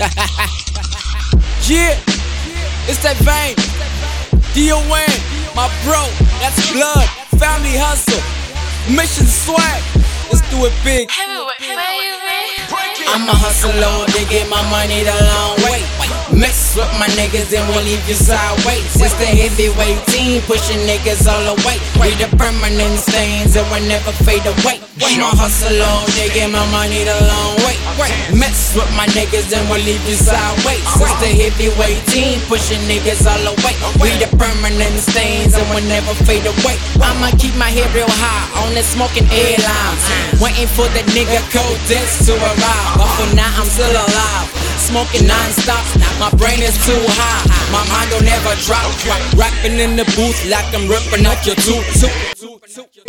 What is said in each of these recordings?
yeah, it's that Vain. D.O.N. My bro, that's blood. Family hustle. Mission swag. Let's do it big. I'm a hustler, they get my money the long way. With my niggas and we'll leave you sideways. It's the heavyweight team pushing niggas all the way. We the permanent stains that will never fade away. I'm hustle hustler, they get my money the long way. Mess with my niggas and we'll leave you sideways. It's the heavyweight team pushing niggas all the way. We the permanent stains that will never fade away. I'ma keep my head real high on the smoking airlines. Waiting for the nigga code this to arrive. But for now, I'm still alive. Smoking non-stop, my brain is too high. My mind don't ever drop. Rapping in the booth like I'm ripping up your tooth.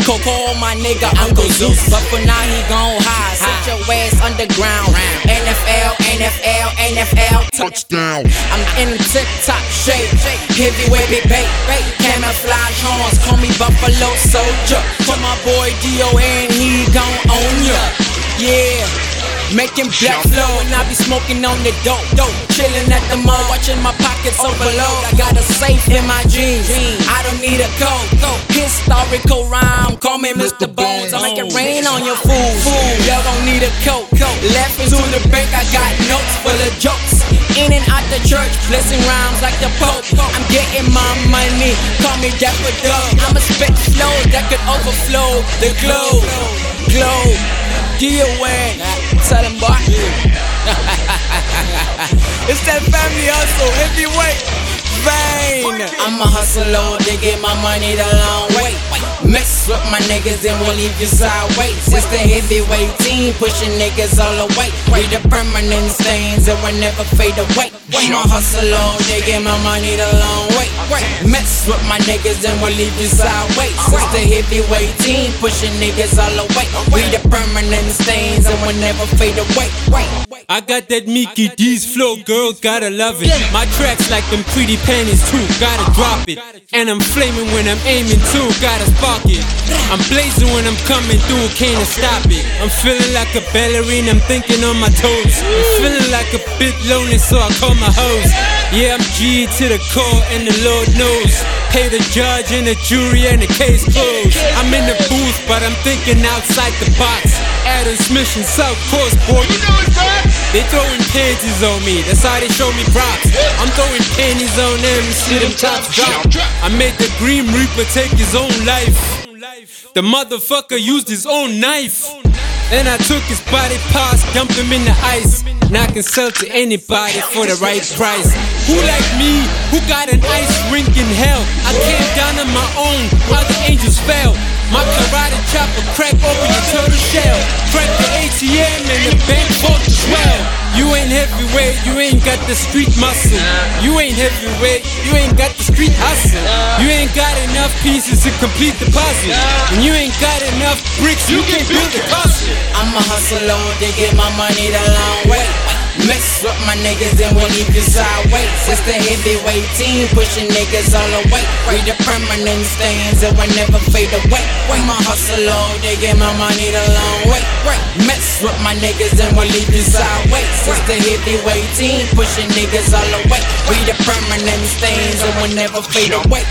Coco, oh, my nigga, Uncle Zeus. But for now, he gon' hide. Set your ass underground. Round NFL, NFL, NFL. Touchdown. I'm in tip top shape. Heavyweight, big bait. Camouflage horns, call me Buffalo Soldier. For my boy D.O.N., he gon' own ya. Yeah. Making black flow and I be smoking on the dope, dope. Chilling at the mall, watching my pockets overload. I got a safe in my jeans. I don't need a code. Historical rhyme, call me Mr. Bones. I make it rain on your fools. Y'all don't need a coat. Left into the bank, I got notes full of jokes. In and out the church, blessing rhymes like the Pope. I'm getting my money, call me Dapper Doug. I'm a spit flow that could overflow the globe. Tell them boy. it's that family hustle, heavyweight, Vain. I'm a hustler, they get my money the long way. Mess with my niggas and we'll leave you sideways. It's the heavyweight team pushing niggas all the way. We the permanent stains that will never fade away. I'm a hustler, they get my money the long way. Mess with my niggas and we'll leave you sideways. It's the heavyweight team pushing niggas all the way. We the permanent stains that will never fade away. I got that Mickey D's flow, girl, gotta love it. My tracks like them pretty panties too, gotta drop it. And I'm flaming when I'm aiming too, gotta spark it. I'm blazing when I'm coming through, can't stop it. I'm feeling like a ballerina, I'm thinking on my toes. I'm feeling like a bit lonely, so I call my hoes. Yeah, I'm G to the core, and the Lord knows. Pay the judge and the jury, and the case closed. I'm in the booth, but I'm thinking outside the box. Adams Mission, South Coast, boy. You know it's bad. They throwing panties on me, that's how they show me props. I'm throwing panties on them, see them tops drop. I made the Green Reaper take his own life. The motherfucker used his own knife. Then I took his body parts, dumped him in the ice. Now I can sell to anybody for the right price. Who like me, who got an ice rink in hell? I came down on my own the angels fell. My karate chopper crack open your turtle shell. Crack the ATM and the bank vault. You ain't heavyweight, you ain't got the street muscle. You ain't heavyweight, you ain't got the street hustle. You ain't got enough pieces to complete the puzzle. And you ain't got enough bricks, you can't build a castle. I'm a hustler, they get my money the long way. Mess with my niggas and we'll leave you sideways. It's the heavyweight team pushing niggas all the way. We the permanent stains that will never fade away. I'm a hustler, they get my money the long way. Mess with my niggas and we'll leave you sideways. It's the heavyweight team pushing niggas all the way. We the permanent stains that will never fade away.